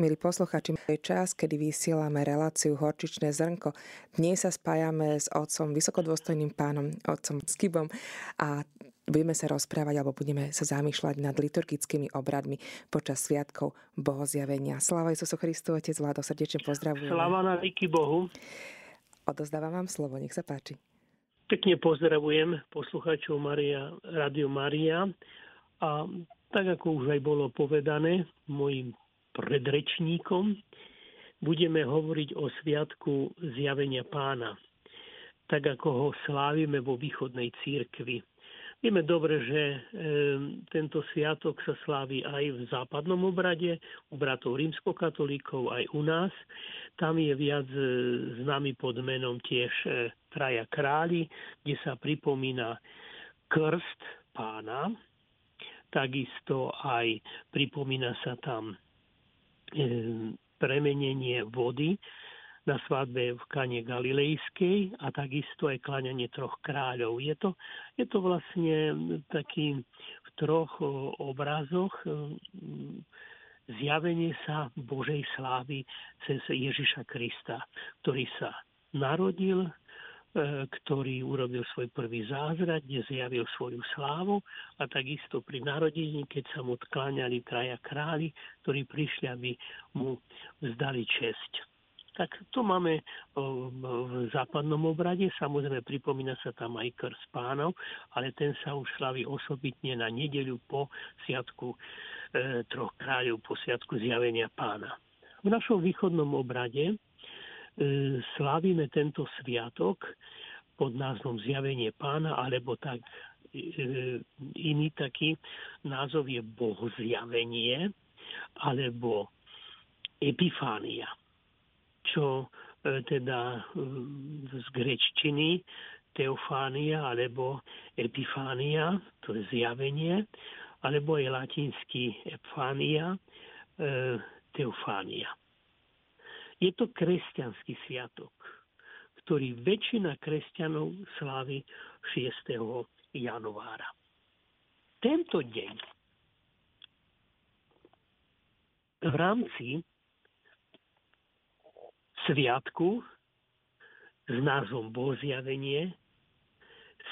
Milí posluchači, je čas, kedy vysielame reláciu Horčičné zrnko. Dnes sa spájame s otcom, vysokodôstojným pánom, otcom Skibom a budeme sa rozprávať alebo budeme sa zamýšľať nad liturgickými obradmi počas sviatkov Bohozjavenia. Sláva Isusu Christu, Otec Vlado, srdečne pozdravujem. Sláva na díky Bohu. Odozdávam vám slovo, nech sa páči. Pekne pozdravujem posluchačov Maria, Radio Maria a tak ako už aj bolo povedané mojim predrečníkom, budeme hovoriť o sviatku zjavenia pána, tak ako ho slávime vo východnej církvi. Vieme dobre, že e, tento sviatok sa slávi aj v západnom obrade, u bratov rímskokatolíkov, aj u nás. Tam je viac e, známy pod menom tiež e, Traja králi, kde sa pripomína krst pána. Takisto aj pripomína sa tam premenenie vody na svadbe v Kane Galilejskej a takisto aj kláňanie troch kráľov. Je to, je to vlastne taký v troch obrazoch zjavenie sa Božej slávy cez Ježiša Krista, ktorý sa narodil, ktorý urobil svoj prvý zázrak, kde zjavil svoju slávu a takisto pri narodení, keď sa mu odkláňali traja králi, ktorí prišli, aby mu vzdali česť. Tak to máme v západnom obrade, samozrejme pripomína sa tam aj krst pánov, ale ten sa už slaví osobitne na nedeľu po sviatku e, troch kráľov, po sviatku zjavenia pána. V našom východnom obrade E, slávime tento sviatok pod názvom Zjavenie pána, alebo tak e, iný taký názov je Bohozjavenie, alebo Epifánia, čo e, teda z grečtiny Teofánia alebo Epifánia, to je zjavenie, alebo je latinský Epifánia, Teofánia. Je to kresťanský sviatok, ktorý väčšina kresťanov slávi 6. januára. Tento deň v rámci sviatku s názvom Bohozjavenie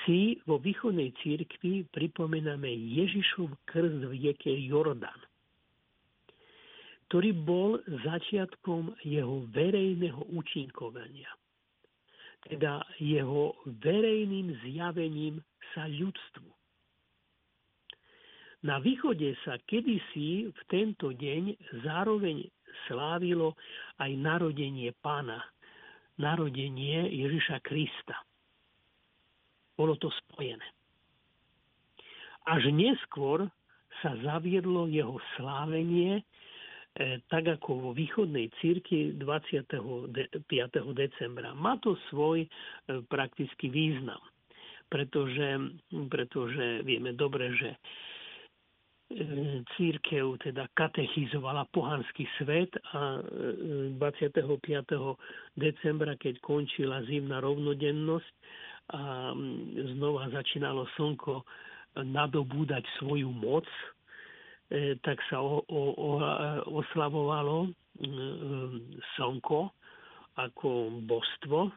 si vo východnej církvi pripomenáme Ježišov krst v rieke Jordan ktorý bol začiatkom jeho verejného účinkovania. Teda jeho verejným zjavením sa ľudstvu. Na východe sa kedysi v tento deň zároveň slávilo aj narodenie pána, narodenie Ježiša Krista. Bolo to spojené. Až neskôr sa zaviedlo jeho slávenie tak ako vo východnej círky 25. decembra. Má to svoj e, praktický význam, pretože, pretože vieme dobre, že e, církev teda katechizovala pohanský svet a 25. decembra, keď končila zimná rovnodennosť a znova začínalo slnko nadobúdať svoju moc, E, tak sa o, o, o, oslavovalo slnko ako božstvo.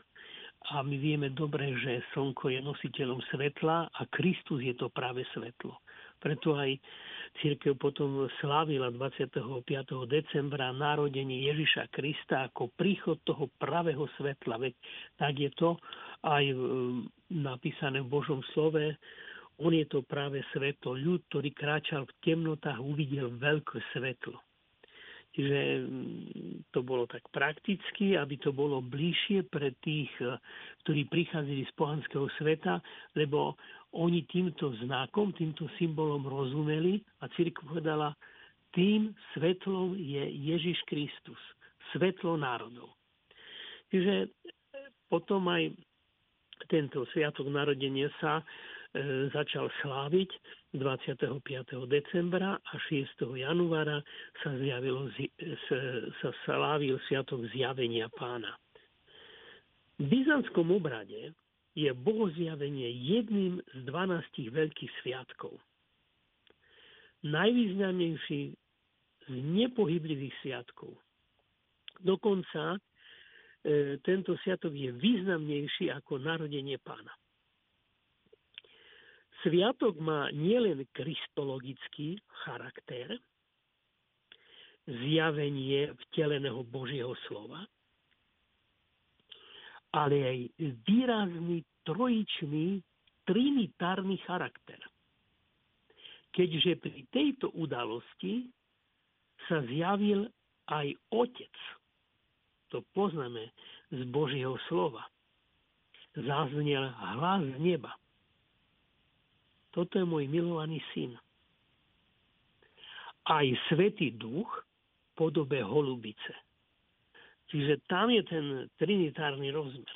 A my vieme dobre, že slnko je nositeľom svetla a Kristus je to práve svetlo. Preto aj církev potom slávila 25. decembra narodenie Ježiša Krista ako príchod toho pravého svetla. Veď tak je to aj napísané v Božom slove, on je to práve svetlo. Ľud, ktorý kráčal v temnotách, uvidel veľké svetlo. Čiže mm, to bolo tak prakticky, aby to bolo bližšie pre tých, eh, ktorí prichádzali z pohanského sveta, lebo oni týmto znakom, týmto symbolom rozumeli a církev povedala, tým svetlom je Ježiš Kristus, svetlo národov. Čiže eh, potom aj tento sviatok narodenia sa začal sláviť 25. decembra a 6. januára sa, zjavilo, sa slávil sviatok zjavenia pána. V byzantskom obrade je bohozjavenie jedným z 12 veľkých sviatkov. Najvýznamnejší z nepohyblivých sviatkov. Dokonca e, tento sviatok je významnejší ako narodenie pána. Sviatok má nielen kristologický charakter, zjavenie vteleného Božieho slova, ale aj výrazný trojičný trinitárny charakter. Keďže pri tejto udalosti sa zjavil aj Otec. To poznáme z Božieho slova. Zaznel hlas z neba. Toto je môj milovaný syn. Aj Svetý duch podobe holubice. Čiže tam je ten trinitárny rozmer.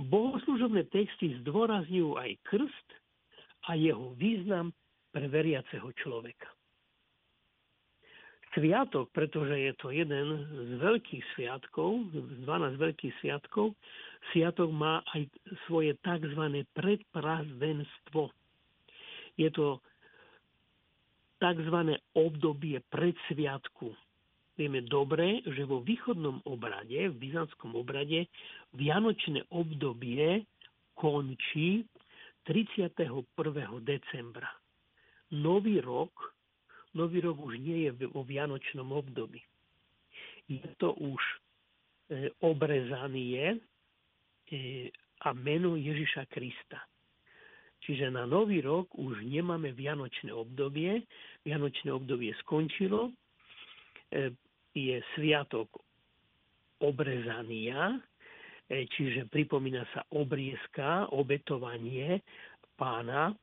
Bohoslužobné texty zdôrazňujú aj krst a jeho význam pre veriaceho človeka. Sviatok, pretože je to jeden z veľkých sviatkov, z 12 veľkých sviatkov, sviatok má aj svoje tzv. predprazdenstvo. Je to tzv. obdobie predsviatku. Vieme dobre, že vo východnom obrade, v byzantskom obrade, vianočné obdobie končí 31. decembra. Nový rok, nový rok už nie je vo vianočnom období. Je to už e, obrezanie e, a meno Ježiša Krista. Čiže na nový rok už nemáme vianočné obdobie. Vianočné obdobie skončilo. E, je sviatok obrezania, čiže pripomína sa obriezka, obetovanie pána.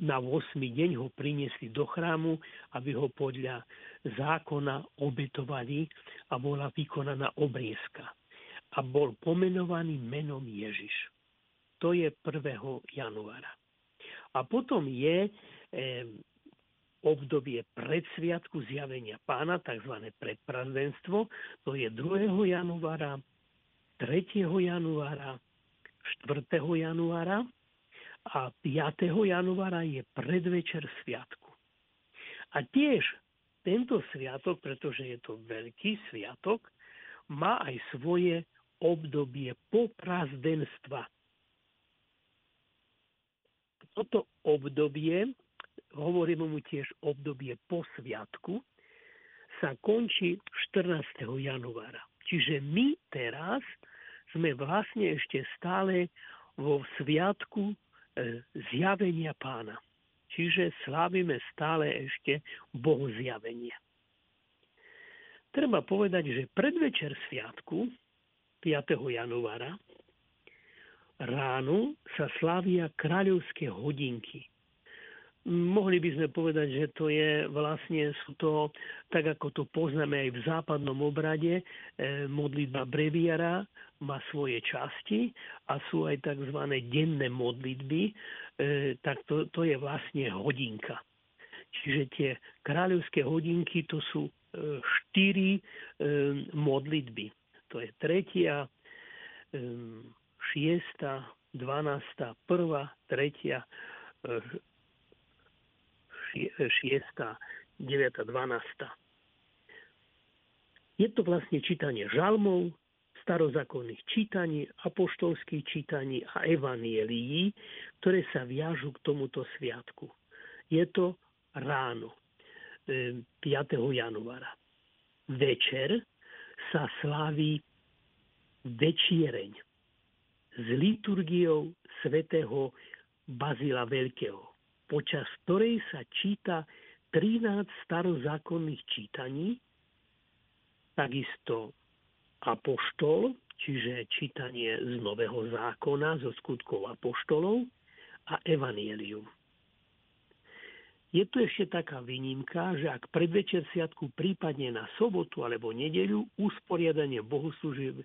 Na 8. deň ho priniesli do chrámu, aby ho podľa zákona obetovali a bola vykonaná obriezka. A bol pomenovaný menom Ježiš. To je 1. januára. A potom je obdobie predsviatku zjavenia pána, tzv. predprazdenstvo, to je 2. januára, 3. januára, 4. januára a 5. januára je predvečer sviatku. A tiež tento sviatok, pretože je to veľký sviatok, má aj svoje obdobie poprazdenstva. Toto obdobie hovoríme mu tiež obdobie po sviatku, sa končí 14. januára. Čiže my teraz sme vlastne ešte stále vo sviatku zjavenia pána. Čiže slávime stále ešte Bohu zjavenie. Treba povedať, že predvečer sviatku 5. januára ráno sa slávia kráľovské hodinky – Mohli by sme povedať, že to je vlastne, sú to, tak ako to poznáme aj v západnom obrade, e, modlitba breviara má svoje časti a sú aj tzv. denné modlitby, e, tak to, to je vlastne hodinka. Čiže tie kráľovské hodinky to sú e, štyri modlitby. To je tretia, šiesta, dvanásta, prvá, tretia, 6., 9., 12. Je to vlastne čítanie žalmov, starozákonných čítaní, apoštolských čítaní a evanielií, ktoré sa viažu k tomuto sviatku. Je to ráno 5. E, januára. Večer sa sláví večiereň s liturgiou svätého Bazila Veľkého počas ktorej sa číta 13 starozákonných čítaní, takisto apoštol, čiže čítanie z Nového zákona, zo skutkov apoštolov a evanielium. Je tu ešte taká výnimka, že ak predvečer sviatku prípadne na sobotu alebo nedeľu usporiadanie bohoslúžieb e,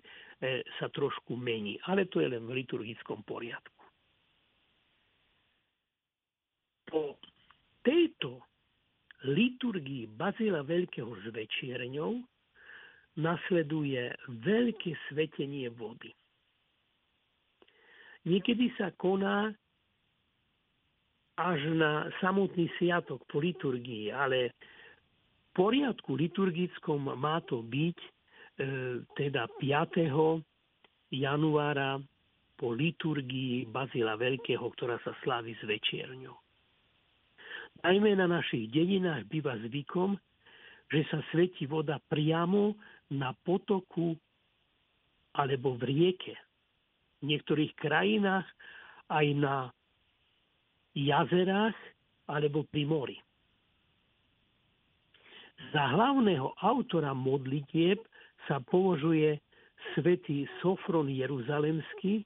sa trošku mení, ale to je len v liturgickom poriadku. Po tejto liturgii Bazila Veľkého s večierňou nasleduje veľké svetenie vody. Niekedy sa koná až na samotný sviatok po liturgii, ale v poriadku liturgickom má to byť e, teda 5. januára po liturgii Bazila Veľkého, ktorá sa slávi s večierňou. Najmä na našich dedinách býva zvykom, že sa svetí voda priamo na potoku alebo v rieke. V niektorých krajinách aj na jazerách alebo pri mori. Za hlavného autora modlitieb sa považuje svätý Sofron Jeruzalemský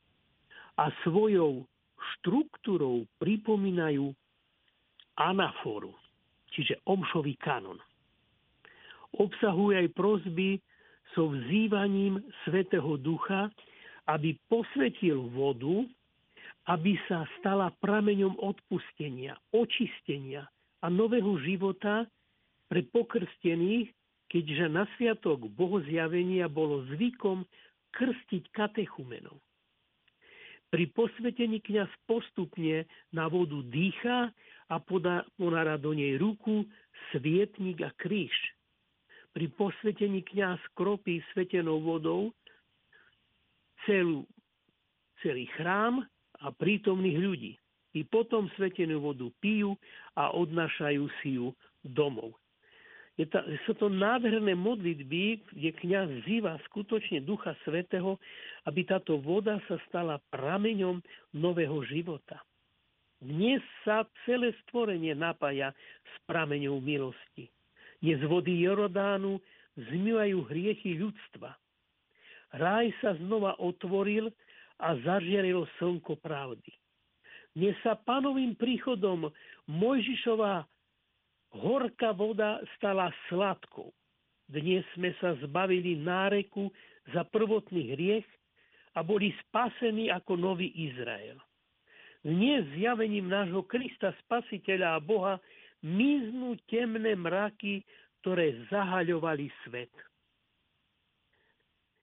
a svojou štruktúrou pripomínajú anaforu, čiže omšový kanon. Obsahuje aj prozby so vzývaním Svetého Ducha, aby posvetil vodu aby sa stala prameňom odpustenia, očistenia a nového života pre pokrstených, keďže na sviatok bohozjavenia bolo zvykom krstiť katechumenov. Pri posvetení kňaz postupne na vodu dýcha a podá, ponára do nej ruku, svietnik a kríž. Pri posvetení kňaz kropí svetenou vodou celú, celý chrám a prítomných ľudí. I potom svetenú vodu pijú a odnášajú si ju domov. Je ta, sú to nádherné modlitby, kde kniaz vzýva skutočne Ducha Svetého, aby táto voda sa stala prameňom nového života. Dnes sa celé stvorenie napája s prameňou milosti. Dnes vody Jorodánu zmývajú hriechy ľudstva. Ráj sa znova otvoril a zažiarilo slnko pravdy. Dnes sa panovým príchodom Mojžišová horká voda stala sladkou. Dnes sme sa zbavili náreku za prvotný hriech a boli spasení ako nový Izrael. Dnes zjavením nášho Krista Spasiteľa a Boha miznú temné mraky, ktoré zahaľovali svet.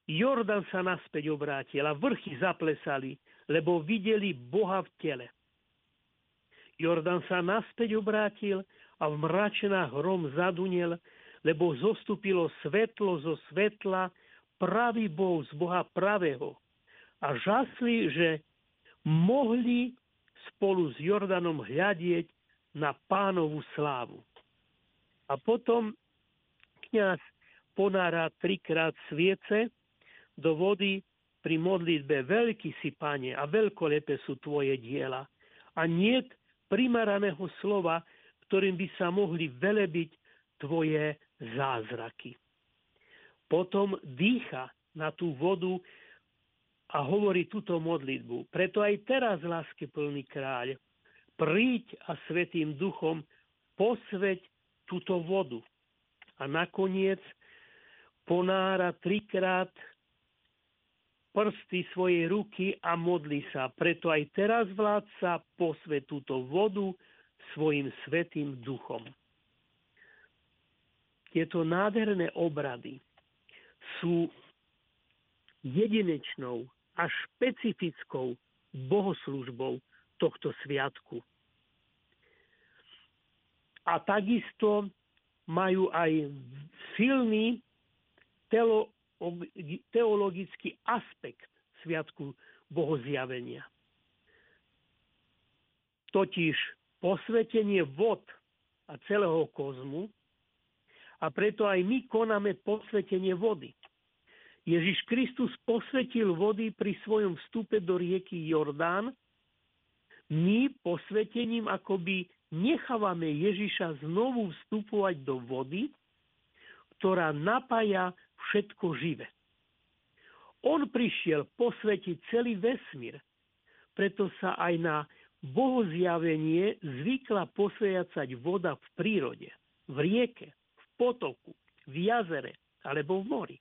Jordan sa naspäť obrátil a vrchy zaplesali, lebo videli Boha v tele. Jordan sa naspäť obrátil a v mračenách hrom zadunel, lebo zostúpilo svetlo zo svetla, pravý Boh z Boha pravého. A žasli, že mohli spolu s Jordanom hľadieť na pánovú slávu. A potom kňaz ponára trikrát sviece, do vody pri modlitbe veľký si, Pane, a veľkolepé sú Tvoje diela. A nie primeraného slova, ktorým by sa mohli velebiť Tvoje zázraky. Potom dýcha na tú vodu a hovorí túto modlitbu. Preto aj teraz, lásky plný kráľ, príď a svetým duchom posveť túto vodu. A nakoniec ponára trikrát prsty svojej ruky a modli sa. Preto aj teraz vládca posve túto vodu svojim svetým duchom. Tieto nádherné obrady sú jedinečnou a špecifickou bohoslužbou tohto sviatku. A takisto majú aj silný teologický aspekt Sviatku bohozjavenia. Totiž posvetenie vod a celého kozmu a preto aj my konáme posvetenie vody. Ježiš Kristus posvetil vody pri svojom vstupe do rieky Jordán. My posvetením akoby nechávame Ježiša znovu vstupovať do vody, ktorá napája všetko živé. On prišiel posvetiť celý vesmír, preto sa aj na bohozjavenie zvykla posvejacať voda v prírode, v rieke, v potoku, v jazere alebo v mori.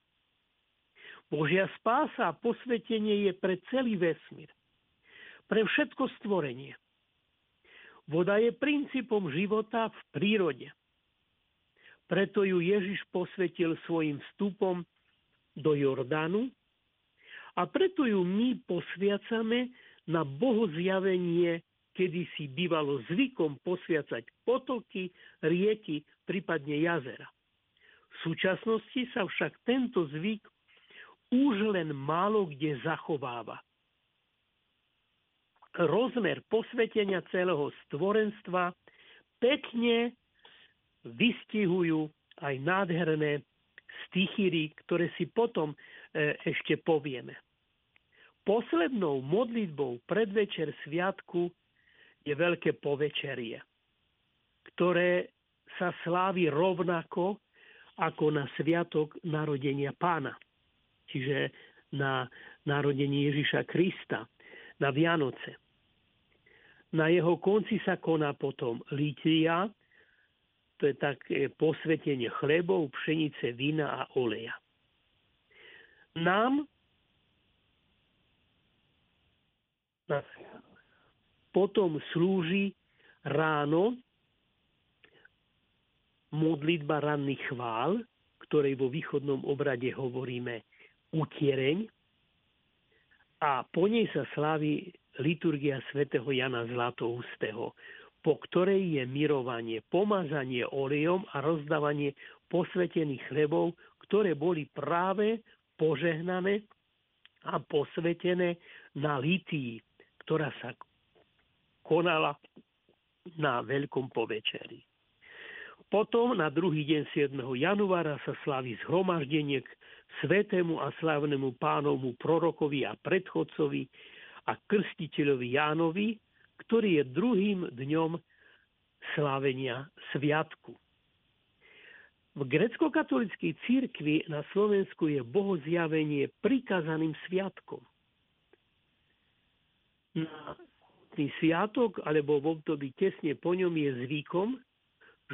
Božia spása a posvetenie je pre celý vesmír, pre všetko stvorenie. Voda je princípom života v prírode. Preto ju Ježiš posvetil svojim vstupom do Jordánu a preto ju my posviacame na bohozjavenie kedy si bývalo zvykom posviacať potoky, rieky, prípadne jazera. V súčasnosti sa však tento zvyk už len málo kde zachováva. Rozmer posvetenia celého stvorenstva pekne vystihujú aj nádherné stichíry, ktoré si potom e, ešte povieme. Poslednou modlitbou predvečer sviatku je veľké povečerie, ktoré sa slávi rovnako ako na sviatok narodenia pána, čiže na narodenie Ježiša Krista, na Vianoce. Na jeho konci sa koná potom litia, to je také posvetenie chlebov, pšenice, vína a oleja. Nám potom slúži ráno modlitba ranných chvál, ktorej vo východnom obrade hovoríme utiereň. A po nej sa slávi liturgia svätého Jana Zlatoustého, po ktorej je mirovanie, pomazanie olejom a rozdávanie posvetených chlebov, ktoré boli práve požehnané a posvetené na litii, ktorá sa konala na Veľkom povečeri. Potom na druhý deň 7. januára sa slaví zhromaždenie k svetému a slávnemu pánovmu prorokovi a predchodcovi a krstiteľovi Jánovi, ktorý je druhým dňom slávenia sviatku. V grecko-katolíckej církvi na Slovensku je bohozjavenie prikázaným sviatkom. Na sviatok alebo v období tesne po ňom je zvykom,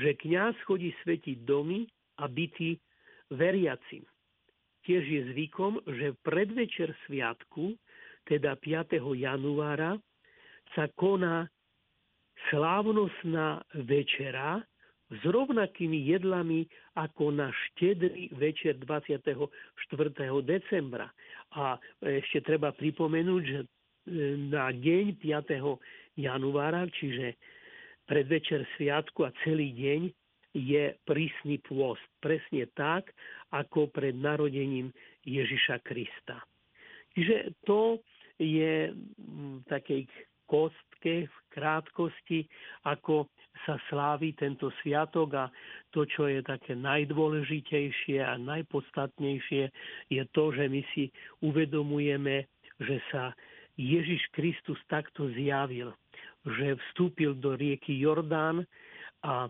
že kňaz chodí svetiť domy a byty veriacim. Tiež je zvykom, že predvečer sviatku, teda 5. januára, sa koná slávnostná večera s rovnakými jedlami ako na štedrý večer 24. decembra. A ešte treba pripomenúť, že na deň 5. januára, čiže predvečer sviatku a celý deň je prísny pôst. Presne tak, ako pred narodením Ježiša Krista. Čiže to je v takej kostke, v krátkosti, ako sa slávi tento sviatok a to, čo je také najdôležitejšie a najpodstatnejšie, je to, že my si uvedomujeme, že sa Ježiš Kristus takto zjavil, že vstúpil do rieky Jordán a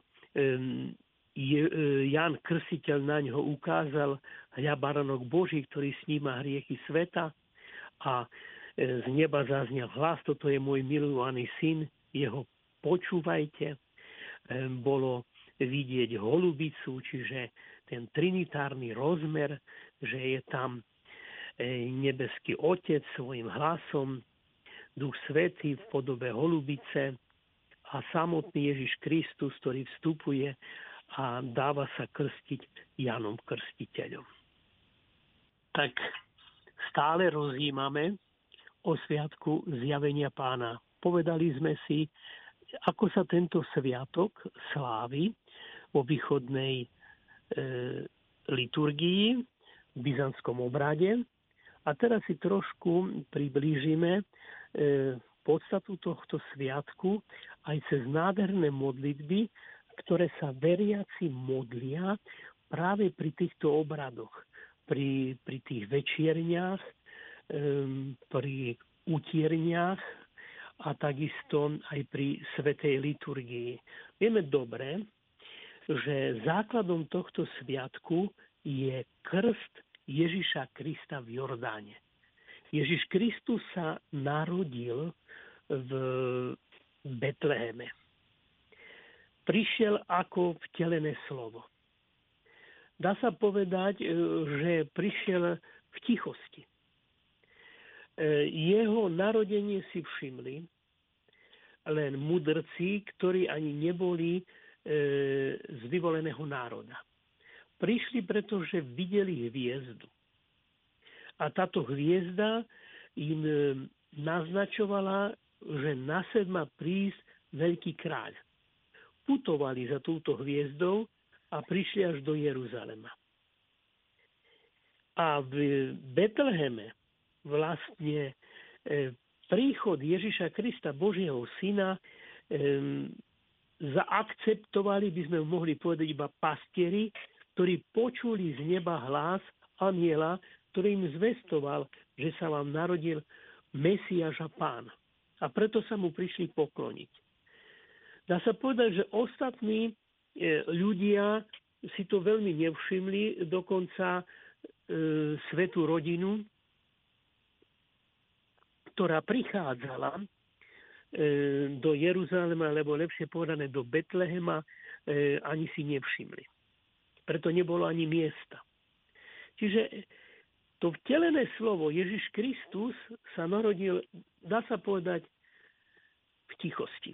je, e, Jan Krsiteľ na ňo ukázal hľa baranok Boží, ktorý sníma hriechy sveta a e, z neba zaznel hlas, toto je môj milovaný syn, jeho počúvajte. Bolo vidieť holubicu, čiže ten trinitárny rozmer, že je tam E, nebeský Otec svojim hlasom, Duch Svetý v podobe holubice a samotný Ježiš Kristus, ktorý vstupuje a dáva sa krstiť Janom Krstiteľom. Tak stále rozjímame o sviatku zjavenia pána. Povedali sme si, ako sa tento sviatok slávi vo východnej e, liturgii v byzantskom obrade a teraz si trošku priblížime podstatu tohto sviatku aj cez nádherné modlitby, ktoré sa veriaci modlia práve pri týchto obradoch, pri, pri tých večierniach, e, pri utierniach a takisto aj pri svetej liturgii. Vieme dobre, že základom tohto sviatku je krst Ježiša Krista v Jordáne. Ježiš Kristus sa narodil v Betleheme. Prišiel ako vtelené slovo. Dá sa povedať, e, že prišiel v tichosti. E, jeho narodenie si všimli len mudrci, ktorí ani neboli e, z vyvoleného národa. Prišli, pretože videli hviezdu. A táto hviezda im e, naznačovala že na svet má prísť veľký kráľ. Putovali za túto hviezdou a prišli až do Jeruzalema. A v Betleheme vlastne e, príchod Ježiša Krista, Božieho syna, zaakceptovali, by sme mohli povedať iba pastieri, ktorí počuli z neba hlas aniela, ktorý im zvestoval, že sa vám narodil Mesiaž a Pán. A preto sa mu prišli pokloniť. Dá sa povedať, že ostatní e, ľudia si to veľmi nevšimli, dokonca e, svetú rodinu, ktorá prichádzala e, do Jeruzalema, alebo lepšie povedané do Betlehema, e, ani si nevšimli. Preto nebolo ani miesta. Čiže to vtelené slovo Ježiš Kristus sa narodil, dá sa povedať, v tichosti.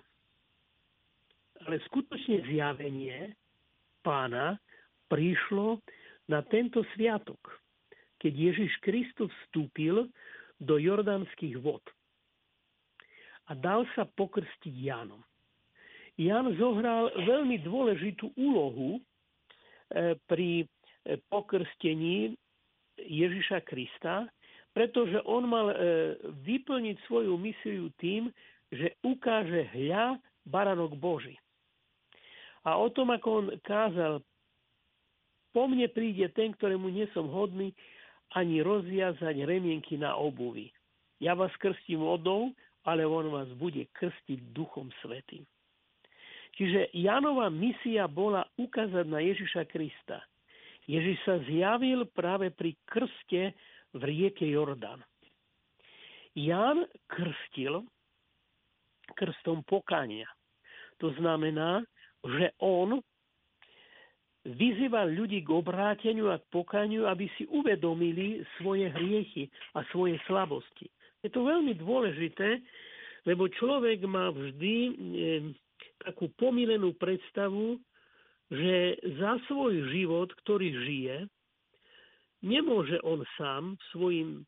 Ale skutočne zjavenie pána prišlo na tento sviatok, keď Ježiš Kristus vstúpil do jordanských vod a dal sa pokrstiť Jánom. Jan zohral veľmi dôležitú úlohu e, pri pokrstení Ježiša Krista, pretože on mal e, vyplniť svoju misiu tým, že ukáže hľa baranok Boží. A o tom, ako on kázal, po mne príde ten, ktorému nie som hodný, ani rozviazať remienky na obuvi. Ja vás krstím vodou, ale on vás bude krstiť Duchom Svetým. Čiže Janova misia bola ukázať na Ježiša Krista. Ježiš sa zjavil práve pri krste v rieke Jordán. Jan krstil krstom pokania. To znamená, že on vyzýval ľudí k obráteniu a k pokaniu, aby si uvedomili svoje hriechy a svoje slabosti. Je to veľmi dôležité, lebo človek má vždy e, takú pomilenú predstavu, že za svoj život, ktorý žije, nemôže on sám svojim,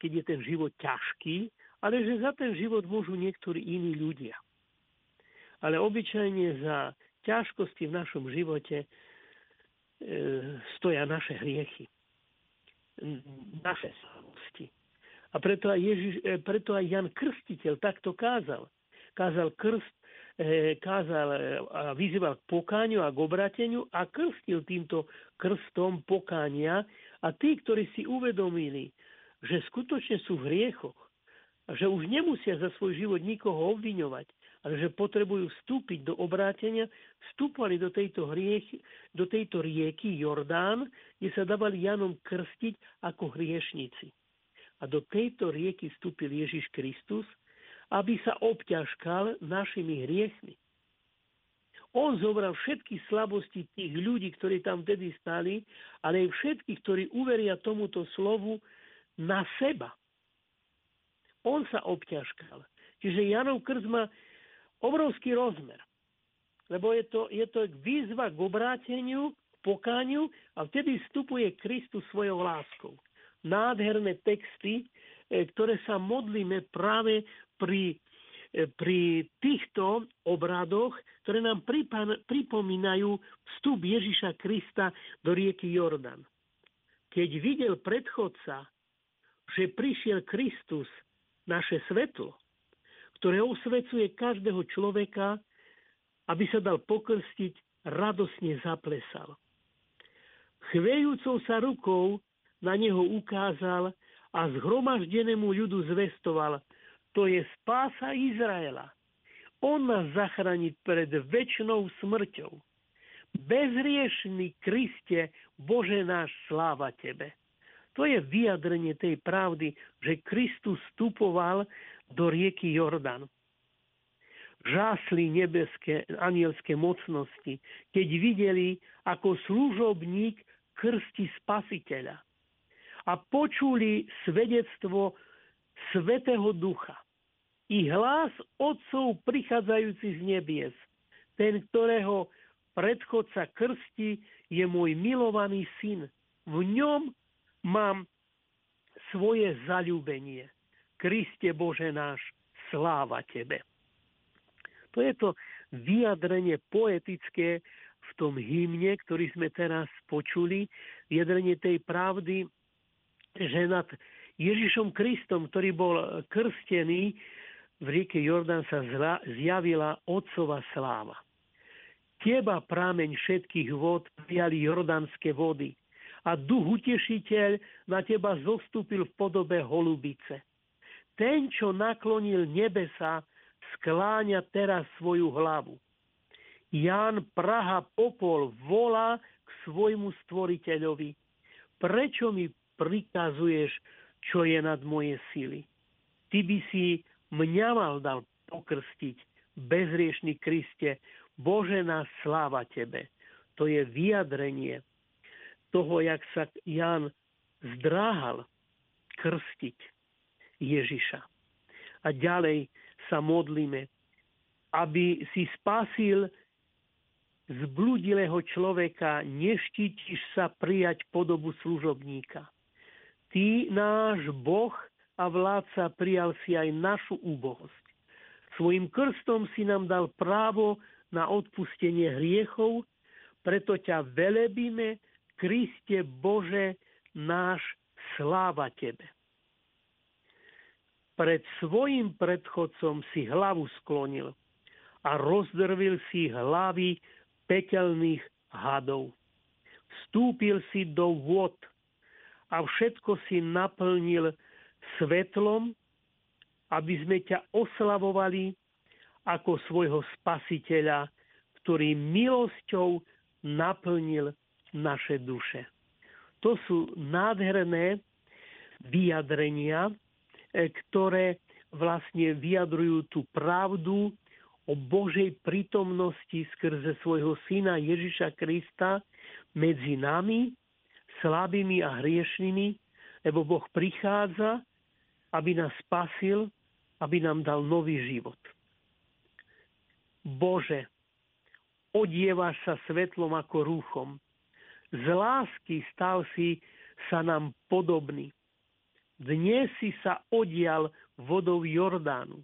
keď je ten život ťažký, ale že za ten život môžu niektorí iní ľudia. Ale obyčajne za ťažkosti v našom živote e, stoja naše hriechy, naše slabosti. A preto aj, Ježiš, e, preto aj Jan Krstiteľ takto kázal. Kázal krst, kázal a vyzýval k pokáňu a k obrateniu a krstil týmto krstom pokánia a tí, ktorí si uvedomili, že skutočne sú v hriechoch že už nemusia za svoj život nikoho obviňovať, ale že potrebujú vstúpiť do obrátenia, vstúpali do tejto, hriechy, do tejto rieky Jordán, kde sa dávali Janom krstiť ako hriešnici. A do tejto rieky vstúpil Ježiš Kristus, aby sa obťažkal našimi hriechmi. On zobral všetky slabosti tých ľudí, ktorí tam vtedy stali, ale aj všetkých, ktorí uveria tomuto slovu na seba. On sa obťažkal. Čiže Janov krst má obrovský rozmer. Lebo je to, je to výzva k obráteniu, k pokániu a vtedy vstupuje Kristus svojou láskou. Nádherné texty, e, ktoré sa modlíme práve pri, e, pri týchto obradoch, ktoré nám pripomínajú vstup Ježiša Krista do rieky Jordan. Keď videl predchodca, že prišiel Kristus, naše svetlo, ktoré osvecuje každého človeka, aby sa dal pokrstiť, radosne zaplesal. Chvejúcou sa rukou na neho ukázal a zhromaždenému ľudu zvestoval, to je spása Izraela. On nás zachráni pred väčšnou smrťou. Bezriešný Kriste, Bože náš, sláva Tebe. To je vyjadrenie tej pravdy, že Kristus vstupoval do rieky Jordan. Žásli nebeské anielské mocnosti, keď videli, ako služobník krsti spasiteľa. A počuli svedectvo Svetého Ducha. I hlas otcov prichádzajúci z nebies. Ten, ktorého predchodca krsti, je môj milovaný syn. V ňom mám svoje zalúbenie. Kriste Bože náš, sláva tebe. To je to vyjadrenie poetické v tom hymne, ktorý sme teraz počuli, vyjadrenie tej pravdy, že nad Ježišom Kristom, ktorý bol krstený, v rieke Jordán sa zjavila Otcova sláva. Teba prámeň všetkých vod prijali jordánske vody a duch utešiteľ na teba zostúpil v podobe holubice. Ten, čo naklonil nebesa, skláňa teraz svoju hlavu. Ján Praha Popol volá k svojmu stvoriteľovi. Prečo mi prikazuješ, čo je nad moje sily? Ty by si mňa mal dal pokrstiť, bezriešný Kriste, Božená sláva Tebe. To je vyjadrenie toho, jak sa Jan zdráhal krstiť Ježiša. A ďalej sa modlíme, aby si spasil zbludilého človeka, neštítiš sa prijať podobu služobníka. Ty, náš Boh, a vládca prijal si aj našu úbohosť. Svojim krstom si nám dal právo na odpustenie hriechov, preto ťa velebíme, Kriste Bože, náš sláva Tebe. Pred svojim predchodcom si hlavu sklonil a rozdrvil si hlavy pekelných hadov. Vstúpil si do vod a všetko si naplnil svetlom, aby sme ťa oslavovali ako svojho spasiteľa, ktorý milosťou naplnil naše duše. To sú nádherné vyjadrenia, e, ktoré vlastne vyjadrujú tú pravdu o Božej prítomnosti skrze svojho syna Ježiša Krista medzi nami, slabými a hriešnými, lebo Boh prichádza aby nás spasil, aby nám dal nový život. Bože, odievaš sa svetlom ako rúchom. Z lásky stal si sa nám podobný. Dnes si sa odial vodou Jordánu.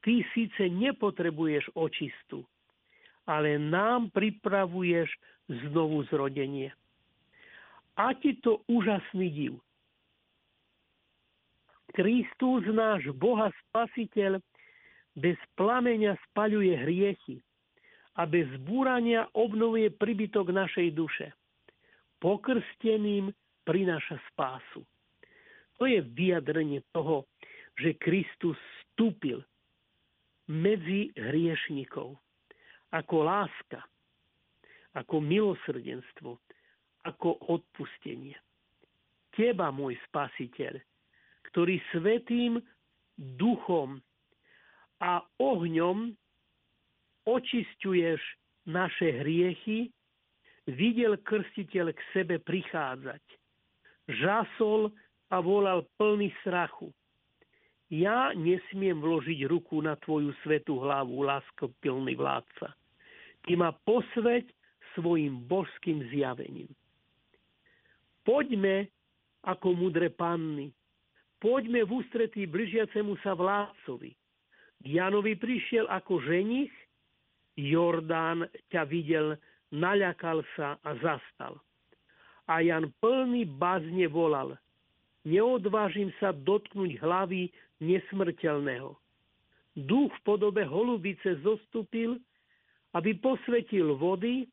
Ty síce nepotrebuješ očistu, ale nám pripravuješ znovu zrodenie. Aký to úžasný div. Kristus, náš Boha Spasiteľ, bez plameňa spaľuje hriechy a bez búrania obnovuje príbytok našej duše. Pokrsteným prináša spásu. To je vyjadrenie toho, že Kristus vstúpil medzi hriešnikov ako láska, ako milosrdenstvo, ako odpustenie. Teba, môj spasiteľ, ktorý svetým duchom a ohňom očistuješ naše hriechy, videl krstiteľ k sebe prichádzať. Žasol a volal plný strachu. Ja nesmiem vložiť ruku na tvoju svetú hlavu, láskopilný vládca. Ty ma posveť svojim božským zjavením. Poďme ako mudre panny, Poďme v ústretí blížiacemu sa vládcovi. Janovi prišiel ako ženich, Jordán ťa videl, naľakal sa a zastal. A Jan plný bazne volal, neodvážim sa dotknúť hlavy nesmrteľného. Duch v podobe holubice zostúpil, aby posvetil vody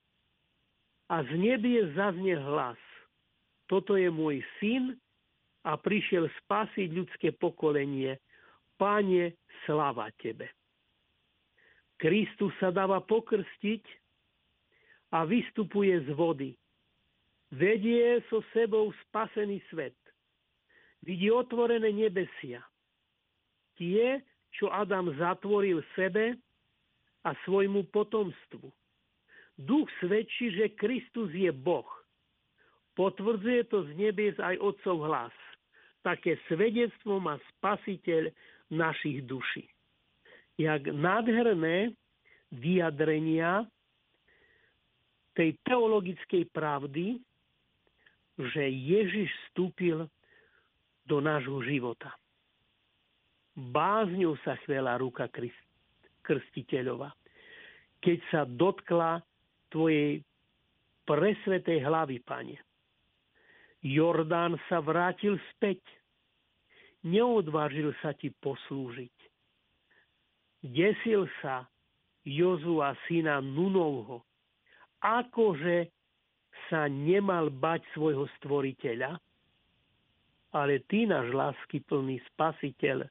a z nebie zaznie hlas. Toto je môj syn, a prišiel spasiť ľudské pokolenie. Páne, slava Tebe. Kristus sa dáva pokrstiť a vystupuje z vody. Vedie so sebou spasený svet. Vidí otvorené nebesia. Tie, čo Adam zatvoril sebe a svojmu potomstvu. Duch svedčí, že Kristus je Boh. Potvrdzuje to z nebies aj Otcov hlas také svedectvo má spasiteľ našich duší. Jak nádherné vyjadrenia tej teologickej pravdy, že Ježiš vstúpil do nášho života. bázňou sa chvela ruka krstiteľova, keď sa dotkla tvojej presvetej hlavy, pane. Jordán sa vrátil späť. Neodvážil sa ti poslúžiť. Desil sa Jozua syna Nunovho, akože sa nemal bať svojho stvoriteľa, ale ty, náš lásky plný spasiteľ,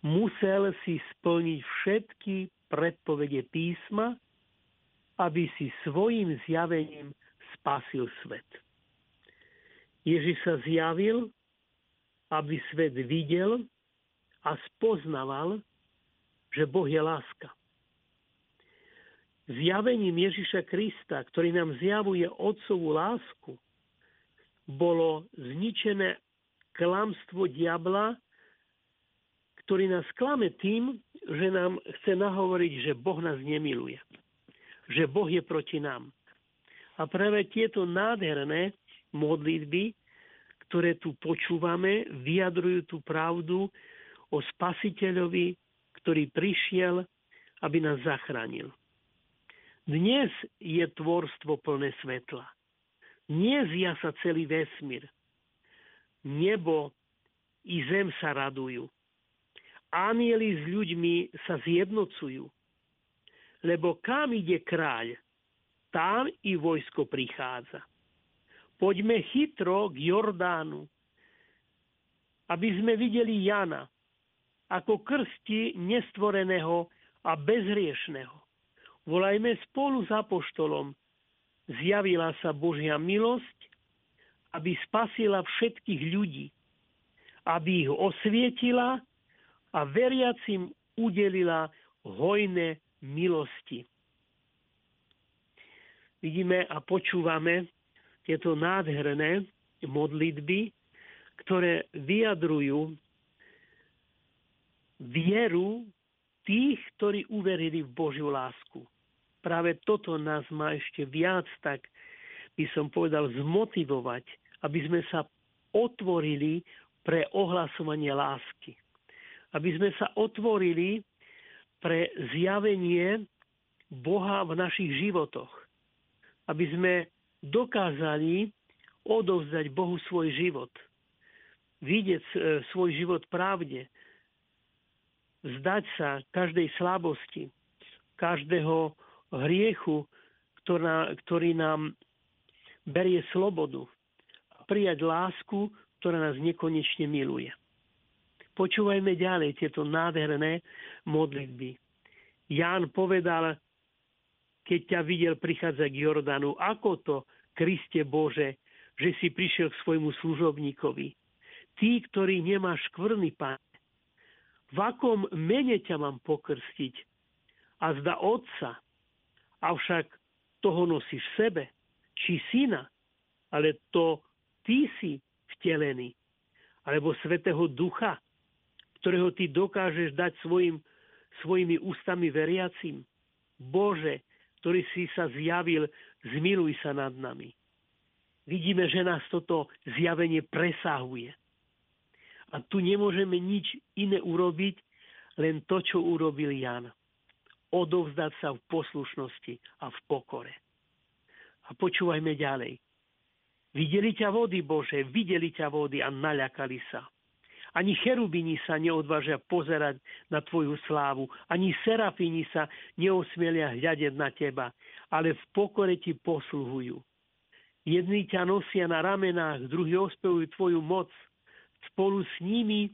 musel si splniť všetky predpovede písma, aby si svojim zjavením spasil svet. Ježiš sa zjavil, aby svet videl a spoznaval, že Boh je láska. Zjavením Ježiša Krista, ktorý nám zjavuje Otcovú lásku, bolo zničené klamstvo diabla, ktorý nás klame tým, že nám chce nahovoriť, že Boh nás nemiluje. Že Boh je proti nám. A práve tieto nádherné modlitby, ktoré tu počúvame, vyjadrujú tú pravdu o spasiteľovi, ktorý prišiel, aby nás zachránil. Dnes je tvorstvo plné svetla. Dnes sa celý vesmír. Nebo i zem sa radujú. Anieli s ľuďmi sa zjednocujú. Lebo kam ide kráľ, tam i vojsko prichádza. Poďme chytro k Jordánu, aby sme videli Jana, ako krsti nestvoreného a bezhriešného Volajme spolu s apoštolom. Zjavila sa Božia milosť, aby spasila všetkých ľudí, aby ich osvietila a veriacim udelila hojné milosti. Vidíme a počúvame tieto nádherné modlitby, ktoré vyjadrujú vieru tých, ktorí uverili v Božiu lásku práve toto nás má ešte viac, tak by som povedal, zmotivovať, aby sme sa otvorili pre ohlasovanie lásky. Aby sme sa otvorili pre zjavenie Boha v našich životoch. Aby sme dokázali odovzdať Bohu svoj život. Vidieť e, svoj život pravde. Zdať sa každej slabosti, každého hriechu, ktorý nám berie slobodu a prijať lásku, ktorá nás nekonečne miluje. Počúvajme ďalej tieto nádherné modlitby. Ján povedal, keď ťa videl prichádzať k Jordánu, ako to, Kriste Bože, že si prišiel k svojmu služobníkovi. Tí, ktorí nemáš škvrný, pán, v akom mene ťa mám pokrstiť? A zda Otca, avšak toho nosíš sebe, či syna, ale to ty si vtelený, alebo Svetého Ducha, ktorého ty dokážeš dať svojim, svojimi ústami veriacim. Bože, ktorý si sa zjavil, zmiluj sa nad nami. Vidíme, že nás toto zjavenie presahuje. A tu nemôžeme nič iné urobiť, len to, čo urobil Jan odovzdať sa v poslušnosti a v pokore. A počúvajme ďalej. Videli ťa vody, Bože, videli ťa vody a naľakali sa. Ani cherubini sa neodvážia pozerať na Tvoju slávu, ani serafini sa neosmielia hľadeť na Teba, ale v pokore Ti posluhujú. Jedni ťa nosia na ramenách, druhí ospevujú Tvoju moc. Spolu s nimi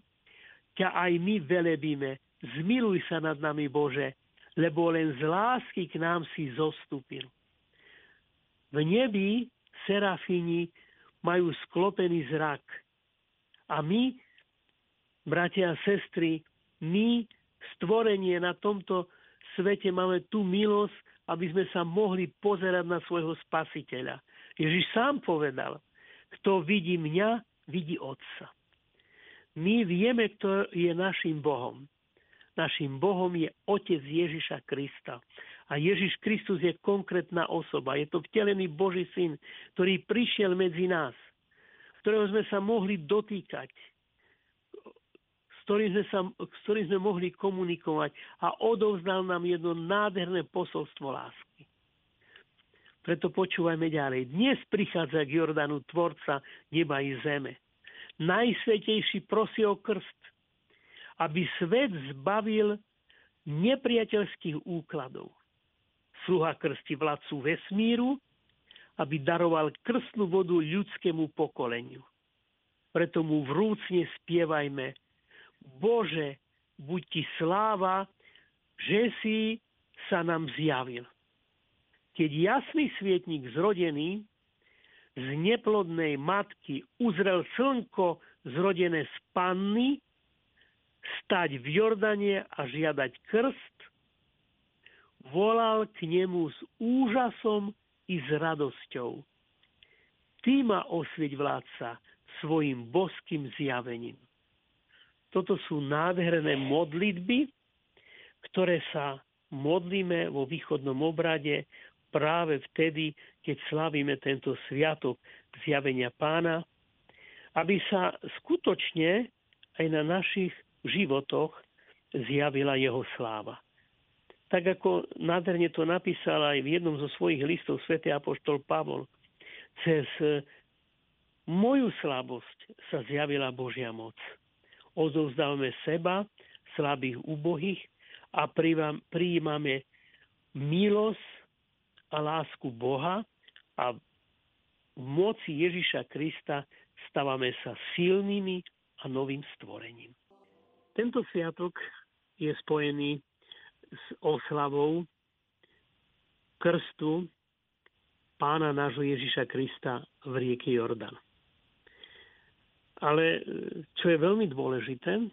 ťa aj my velebíme. Zmiluj sa nad nami, Bože, lebo len z lásky k nám si zostúpil. V nebi serafini majú sklopený zrak. A my, bratia a sestry, my, stvorenie na tomto svete, máme tú milosť, aby sme sa mohli pozerať na svojho spasiteľa. Ježiš sám povedal, kto vidí mňa, vidí Otca. My vieme, kto je našim Bohom. Našim Bohom je Otec Ježiša Krista. A Ježiš Kristus je konkrétna osoba. Je to vtelený Boží syn, ktorý prišiel medzi nás, ktorého sme sa mohli dotýkať, ktorým sme, sa, ktorým sme mohli komunikovať a odovzdal nám jedno nádherné posolstvo lásky. Preto počúvajme ďalej. Dnes prichádza k Jordanu Tvorca neba i zeme. Najsvetejší prosí o krst, aby svet zbavil nepriateľských úkladov. Sluha krsti vládcu vesmíru, aby daroval krstnú vodu ľudskému pokoleniu. Preto mu vrúcne spievajme Bože, buď ti sláva, že si sa nám zjavil keď jasný svietnik zrodený z neplodnej matky uzrel slnko zrodené z panny, stať v Jordane a žiadať krst, volal k nemu s úžasom i s radosťou. Ty ma osvieť vládca svojim boským zjavením. Toto sú nádherné modlitby, ktoré sa modlíme vo východnom obrade práve vtedy, keď slavíme tento sviatok zjavenia pána, aby sa skutočne aj na našich životoch zjavila jeho sláva. Tak ako nádherne to napísal aj v jednom zo svojich listov svätý apoštol Pavol, cez moju slabosť sa zjavila Božia moc. Odovzdávame seba, slabých, ubohých a prijímame milosť a lásku Boha a v moci Ježiša Krista stávame sa silnými a novým stvorením. Tento sviatok je spojený s oslavou krstu pána nášho Ježiša Krista v rieke Jordan. Ale čo je veľmi dôležité,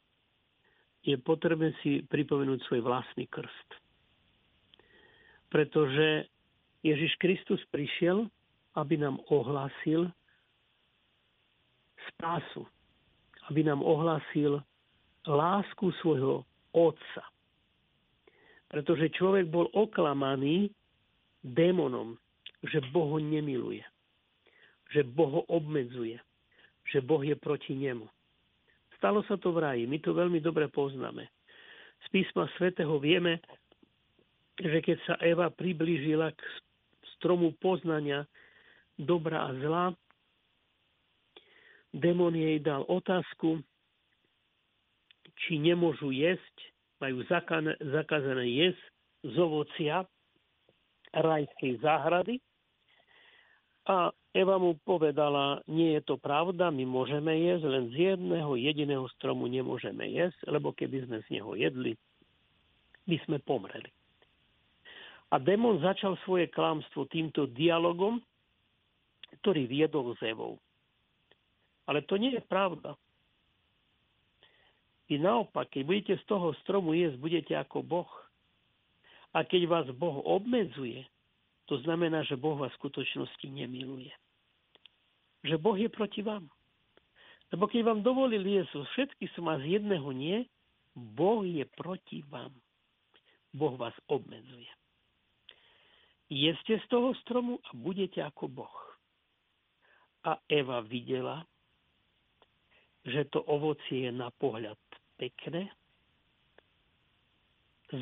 je potrebné si pripomenúť svoj vlastný krst. Pretože Ježiš Kristus prišiel, aby nám ohlásil spásu, aby nám ohlásil lásku svojho Otca. Pretože človek bol oklamaný démonom, že Boh ho nemiluje, že Boh ho obmedzuje, že Boh je proti nemu. Stalo sa to v raji, my to veľmi dobre poznáme. Z písma svätého vieme, že keď sa Eva priblížila k stromu poznania dobra a zla. Demon jej dal otázku, či nemôžu jesť, majú zakázané jesť z ovocia rajskej záhrady. A Eva mu povedala, nie je to pravda, my môžeme jesť, len z jedného jediného stromu nemôžeme jesť, lebo keby sme z neho jedli, by sme pomreli. A démon začal svoje klamstvo týmto dialogom, ktorý viedol s Evou. Ale to nie je pravda. I naopak, keď budete z toho stromu jesť, budete ako Boh. A keď vás Boh obmedzuje, to znamená, že Boh vás v skutočnosti nemiluje. Že Boh je proti vám. Lebo keď vám dovolil jesť všetky som a z jedného nie, Boh je proti vám. Boh vás obmedzuje. Jeste z toho stromu a budete ako Boh. A Eva videla, že to ovocie je na pohľad pekné,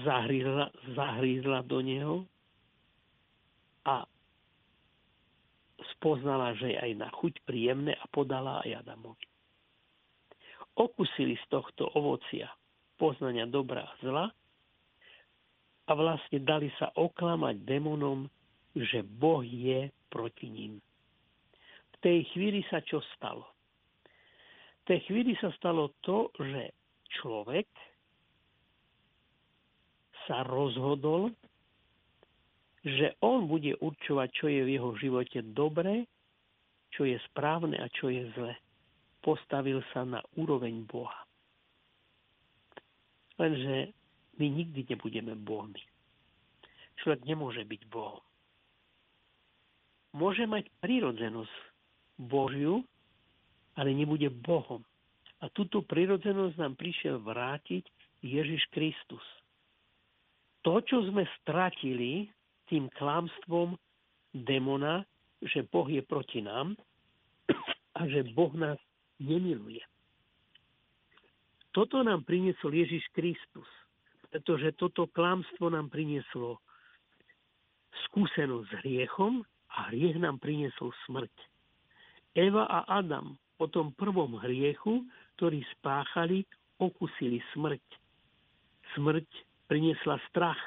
zahrízla, zahrízla do neho a spoznala, že je aj na chuť príjemné a podala aj Adamovi. Okusili z tohto ovocia poznania dobra a zla a vlastne dali sa oklamať démonom, že Boh je proti ním. V tej chvíli sa čo stalo? V tej chvíli sa stalo to, že človek sa rozhodol, že on bude určovať, čo je v jeho živote dobré, čo je správne a čo je zlé. Postavil sa na úroveň Boha. Lenže my nikdy nebudeme Bohmi. Človek nemôže byť Bohom. Môže mať prírodzenosť Božiu, ale nebude Bohom. A túto prírodzenosť nám prišiel vrátiť Ježiš Kristus. To, čo sme stratili tým klamstvom demona, že Boh je proti nám a že Boh nás nemiluje. toto nám priniesol Ježiš Kristus, pretože toto klamstvo nám prinieslo skúsenosť s hriechom a hriech nám priniesol smrť. Eva a Adam po tom prvom hriechu, ktorý spáchali, okusili smrť. Smrť priniesla strach.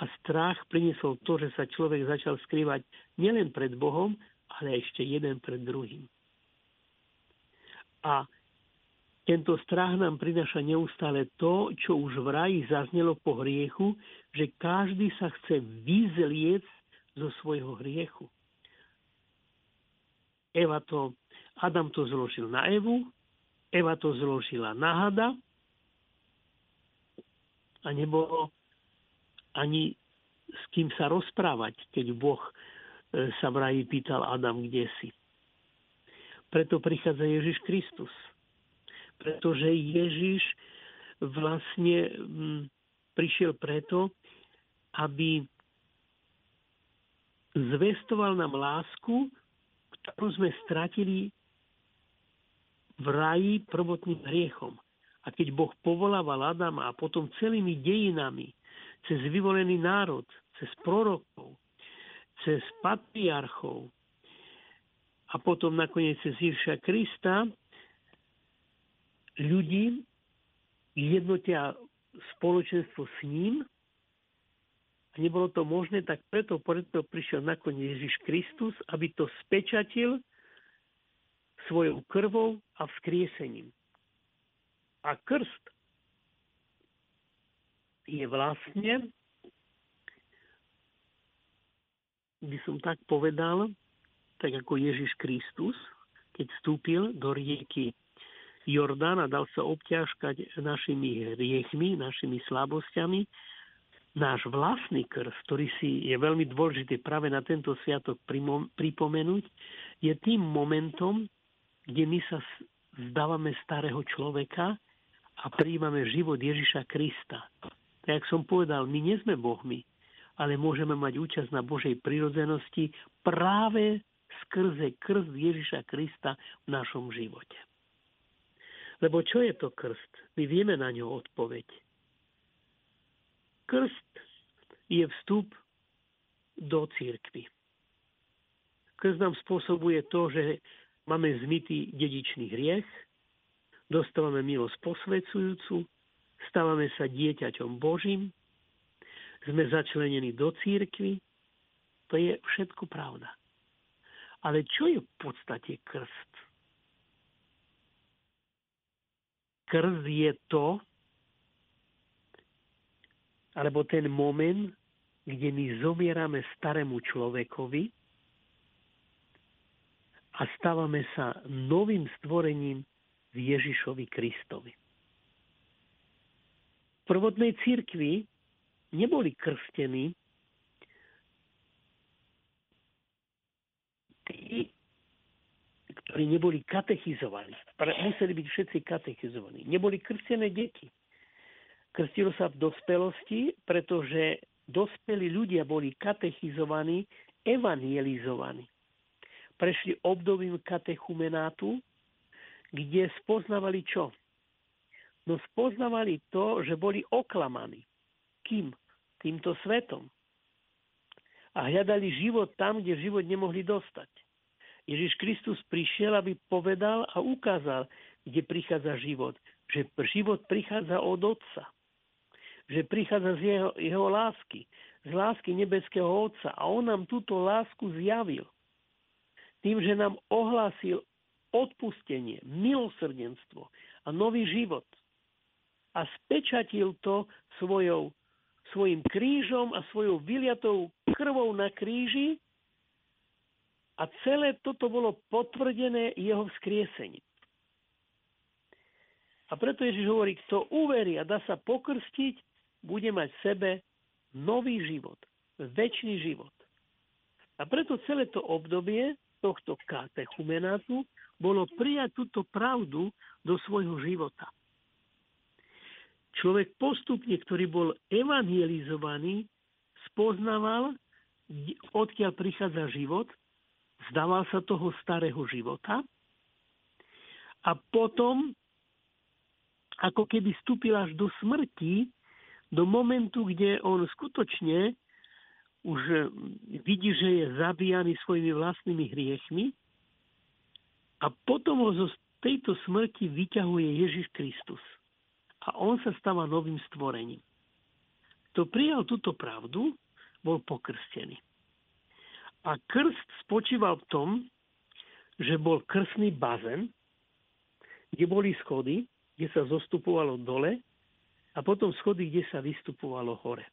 A strach priniesol to, že sa človek začal skrývať nielen pred Bohom, ale ešte jeden pred druhým. A tento strach nám prináša neustále to, čo už v raji zaznelo po hriechu, že každý sa chce vyzliec zo svojho hriechu. Eva to, Adam to zložil na Evu, Eva to zložila na hada a nebolo ani s kým sa rozprávať, keď Boh e, sa v raji pýtal Adam, kde si. Preto prichádza Ježiš Kristus. Pretože Ježiš vlastne prišiel preto, aby zvestoval nám lásku, ktorú sme stratili v raji prvotným hriechom. A keď Boh povolával Adama a potom celými dejinami, cez vyvolený národ, cez prorokov, cez patriarchov a potom nakoniec cez Ježiša Krista, ľudí jednotia spoločenstvo s ním a nebolo to možné, tak preto, preto prišiel nakoniec Ježiš Kristus, aby to spečatil svojou krvou a vzkriesením. A krst je vlastne, by som tak povedal, tak ako Ježiš Kristus, keď vstúpil do rieky Jordán a dal sa obťažkať našimi hriechmi, našimi slabosťami, náš vlastný krst, ktorý si je veľmi dôležitý práve na tento sviatok pripomenúť, je tým momentom, kde my sa zdávame starého človeka a príjmame život Ježiša Krista. Tak, jak som povedal, my nie sme Bohmi, ale môžeme mať účasť na Božej prirodzenosti práve skrze krst Ježiša Krista v našom živote. Lebo čo je to krst? My vieme na ňo odpoveď Krst je vstup do církvy. Krst nám spôsobuje to, že máme zmytý dedičný hriech, dostávame milosť posvedzujúcu, stávame sa dieťaťom Božím, sme začlenení do církvy, to je všetko pravda. Ale čo je v podstate krst? Krst je to, alebo ten moment, kde my zomierame starému človekovi a stávame sa novým stvorením v Ježišovi Kristovi. Prvotnej církvi neboli krstení tí, ktorí neboli katechizovaní. Museli byť všetci katechizovaní. Neboli krstené deti. Krstilo sa v dospelosti, pretože dospelí ľudia boli katechizovaní, evangelizovaní. Prešli obdobím katechumenátu, kde spoznávali čo? No spoznávali to, že boli oklamaní. Kým? Týmto svetom. A hľadali život tam, kde život nemohli dostať. Ježiš Kristus prišiel, aby povedal a ukázal, kde prichádza život. Že život prichádza od Otca že prichádza z jeho, jeho lásky, z lásky nebeského Otca. A on nám túto lásku zjavil. Tým, že nám ohlásil odpustenie, milosrdenstvo a nový život. A spečatil to svojou, svojim krížom a svojou vyliatou krvou na kríži a celé toto bolo potvrdené jeho vzkriesením. A preto Ježiš hovorí, kto uverí a dá sa pokrstiť, bude mať v sebe nový život, väčší život. A preto celé to obdobie tohto katechumenátu bolo prijať túto pravdu do svojho života. Človek postupne, ktorý bol evangelizovaný, spoznával, odkiaľ prichádza život, zdával sa toho starého života a potom ako keby vstúpil až do smrti, do momentu, kde on skutočne už vidí, že je zabíjaný svojimi vlastnými hriechmi a potom ho zo tejto smrti vyťahuje Ježiš Kristus. A on sa stáva novým stvorením. Kto prijal túto pravdu, bol pokrstený. A krst spočíval v tom, že bol krstný bazén, kde boli schody, kde sa zostupovalo dole a potom schody, kde sa vystupovalo hore.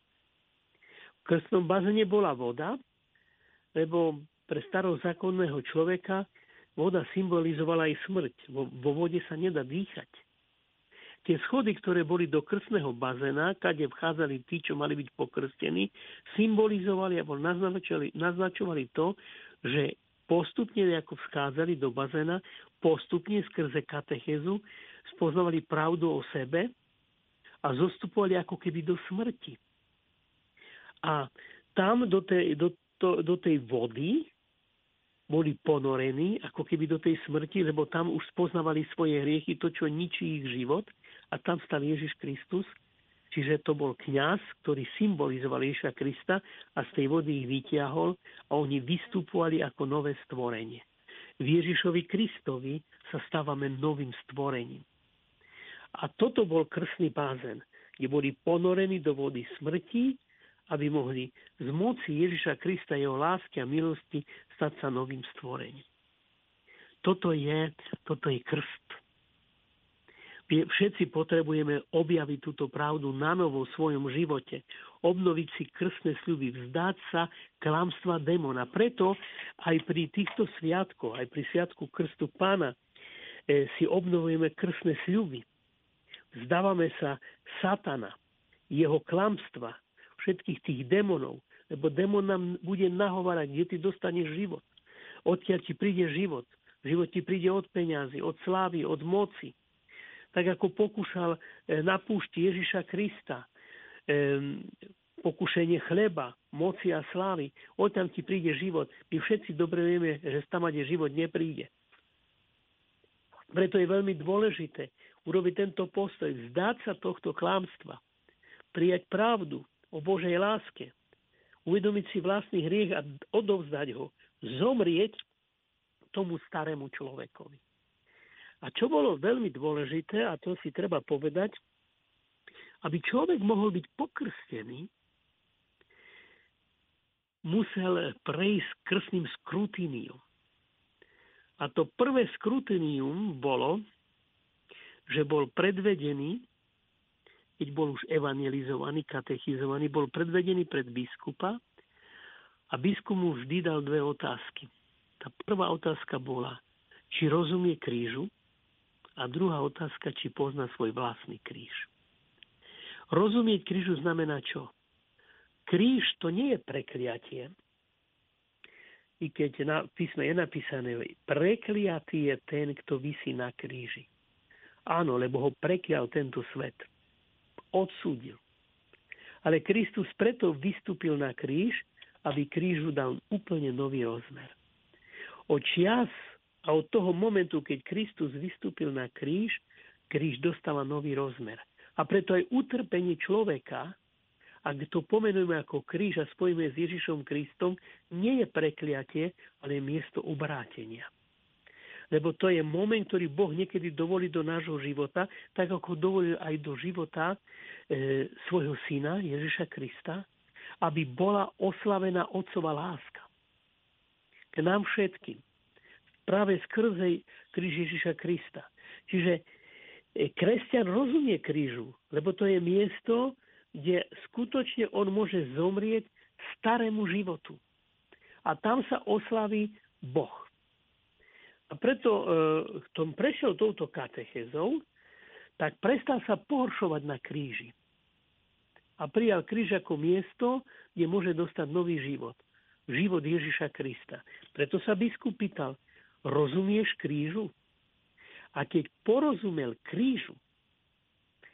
V krstnom bazéne bola voda, lebo pre starozákonného človeka voda symbolizovala aj smrť. Vo, vo vode sa nedá dýchať. Tie schody, ktoré boli do krstného bazéna, kade vchádzali tí, čo mali byť pokrstení, symbolizovali alebo naznačovali, naznačovali to, že postupne, ako vchádzali do bazéna, postupne skrze katechezu spoznávali pravdu o sebe a zostupovali ako keby do smrti. A tam do tej, do, to, do tej vody boli ponorení ako keby do tej smrti, lebo tam už spoznávali svoje hriechy, to, čo ničí ich život a tam stal Ježiš Kristus, čiže to bol kňaz, ktorý symbolizoval Ježiša Krista a z tej vody ich vytiahol a oni vystupovali ako nové stvorenie. V Ježišovi Kristovi sa stávame novým stvorením. A toto bol krstný bázen, kde boli ponorení do vody smrti, aby mohli z moci Ježiša Krista, jeho lásky a milosti stať sa novým stvorením. Toto je, toto je krst všetci potrebujeme objaviť túto pravdu na novo v svojom živote, obnoviť si krstné sľuby, vzdať sa klamstva demona. Preto aj pri týchto sviatkoch, aj pri sviatku krstu pána e, si obnovujeme krstné sľuby. Vzdávame sa satana, jeho klamstva, všetkých tých démonov, lebo démon nám bude nahovárať, kde ty dostaneš život. Odkiaľ ti príde život. Život ti príde od peňazí, od slávy, od moci tak ako pokúšal e, na púšti Ježiša Krista, e, pokušenie chleba, moci a slávy, tam ti príde život. My všetci dobre vieme, že tam, kde život nepríde. Preto je veľmi dôležité urobiť tento postoj, vzdať sa tohto klámstva, prijať pravdu o Božej láske, uvedomiť si vlastný hriech a odovzdať ho, zomrieť tomu starému človekovi. A čo bolo veľmi dôležité, a to si treba povedať, aby človek mohol byť pokrstený, musel prejsť krstným skrutínium. A to prvé skrutínium bolo, že bol predvedený, keď bol už evangelizovaný, katechizovaný, bol predvedený pred biskupa a biskup mu vždy dal dve otázky. Tá prvá otázka bola, či rozumie krížu, a druhá otázka, či pozná svoj vlastný kríž. Rozumieť krížu znamená čo? Kríž to nie je prekliatie, i keď na písme je napísané, prekliatý je ten, kto vysí na kríži. Áno, lebo ho preklial tento svet. Odsúdil. Ale Kristus preto vystúpil na kríž, aby krížu dal úplne nový rozmer. O čias a od toho momentu, keď Kristus vystúpil na kríž, kríž dostala nový rozmer. A preto aj utrpenie človeka, ak to pomenujeme ako kríž a spojíme s Ježišom Kristom, nie je prekliatie, ale je miesto obrátenia. Lebo to je moment, ktorý Boh niekedy dovolí do nášho života, tak ako dovolil aj do života e, svojho syna Ježiša Krista, aby bola oslavená otcová láska. K nám všetkým práve skrze kríž Ježiša Krista. Čiže e, kresťan rozumie krížu, lebo to je miesto, kde skutočne on môže zomrieť starému životu. A tam sa oslaví Boh. A preto, e, prešiel touto katechezou, tak prestal sa pohoršovať na kríži. A prijal kríž ako miesto, kde môže dostať nový život. Život Ježiša Krista. Preto sa biskup pýtal, rozumieš krížu? A keď porozumel krížu,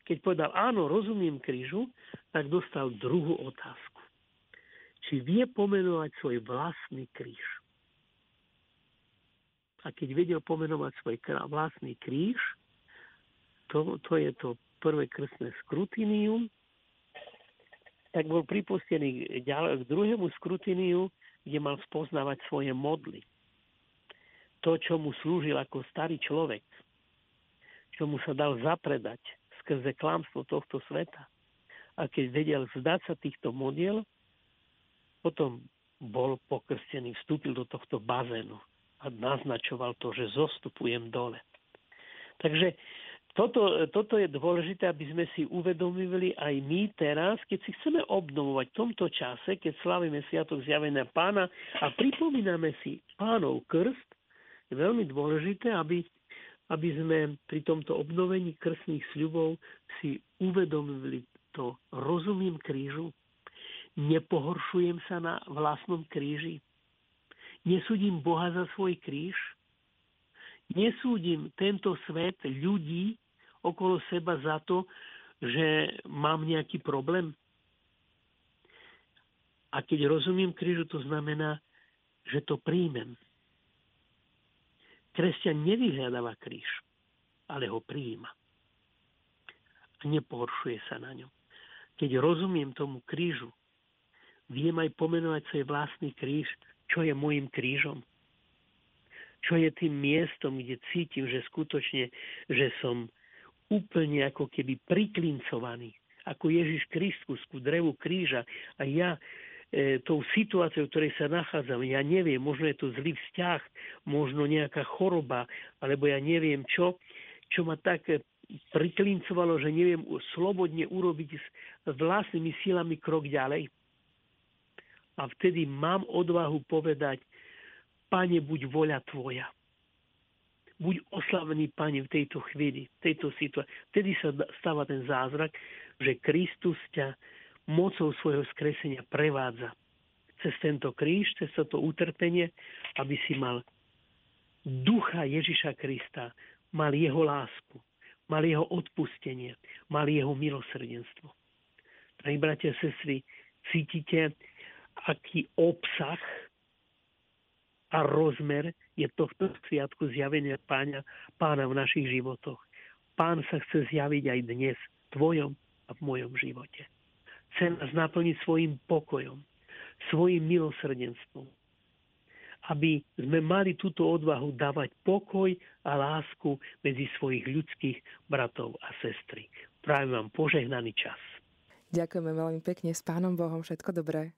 keď povedal áno, rozumiem krížu, tak dostal druhú otázku. Či vie pomenovať svoj vlastný kríž? A keď vedel pomenovať svoj vlastný kríž, to, to je to prvé krstné skrutinium, tak bol pripustený k druhému skrutiniu, kde mal spoznávať svoje modly. To, čo mu slúžil ako starý človek, čo mu sa dal zapredať skrze klamstvo tohto sveta. A keď vedel vzdať sa týchto modiel, potom bol pokrstený, vstúpil do tohto bazénu a naznačoval to, že zostupujem dole. Takže toto, toto je dôležité, aby sme si uvedomili aj my teraz, keď si chceme obnovovať v tomto čase, keď slavíme Sviatok zjavenia pána a pripomíname si pánov krst, je veľmi dôležité, aby, aby sme pri tomto obnovení krstných sľubov si uvedomili to rozumím krížu, nepohoršujem sa na vlastnom kríži, nesúdim Boha za svoj kríž, nesúdim tento svet ľudí okolo seba za to, že mám nejaký problém. A keď rozumiem krížu, to znamená, že to príjmem. Kresťan nevyhľadáva kríž, ale ho prijíma. A nepohoršuje sa na ňom. Keď rozumiem tomu krížu, viem aj pomenovať svoj vlastný kríž, čo je môjim krížom. Čo je tým miestom, kde cítim, že skutočne, že som úplne ako keby priklincovaný, ako Ježiš Kristus ku drevu kríža a ja tou situáciou, v ktorej sa nachádzam, ja neviem, možno je to zlý vzťah, možno nejaká choroba, alebo ja neviem čo, čo ma tak e, priklincovalo, že neviem slobodne urobiť s vlastnými silami krok ďalej. A vtedy mám odvahu povedať, Pane, buď voľa Tvoja buď oslavený Pane v tejto chvíli, v tejto situácii. Vtedy sa stáva ten zázrak, že Kristus ťa mocou svojho skresenia prevádza cez tento kríž, cez toto utrpenie, aby si mal ducha Ježiša Krista, mal jeho lásku, mal jeho odpustenie, mal jeho milosrdenstvo. Drahí bratia a sestry, cítite, aký obsah a rozmer je tohto sviatku zjavenia pána, pána v našich životoch. Pán sa chce zjaviť aj dnes v tvojom a v mojom živote. Chce nás naplniť svojim pokojom, svojim milosrdenstvom. Aby sme mali túto odvahu dávať pokoj a lásku medzi svojich ľudských bratov a sestry. Prajem vám požehnaný čas. Ďakujeme veľmi pekne. S Pánom Bohom všetko dobré.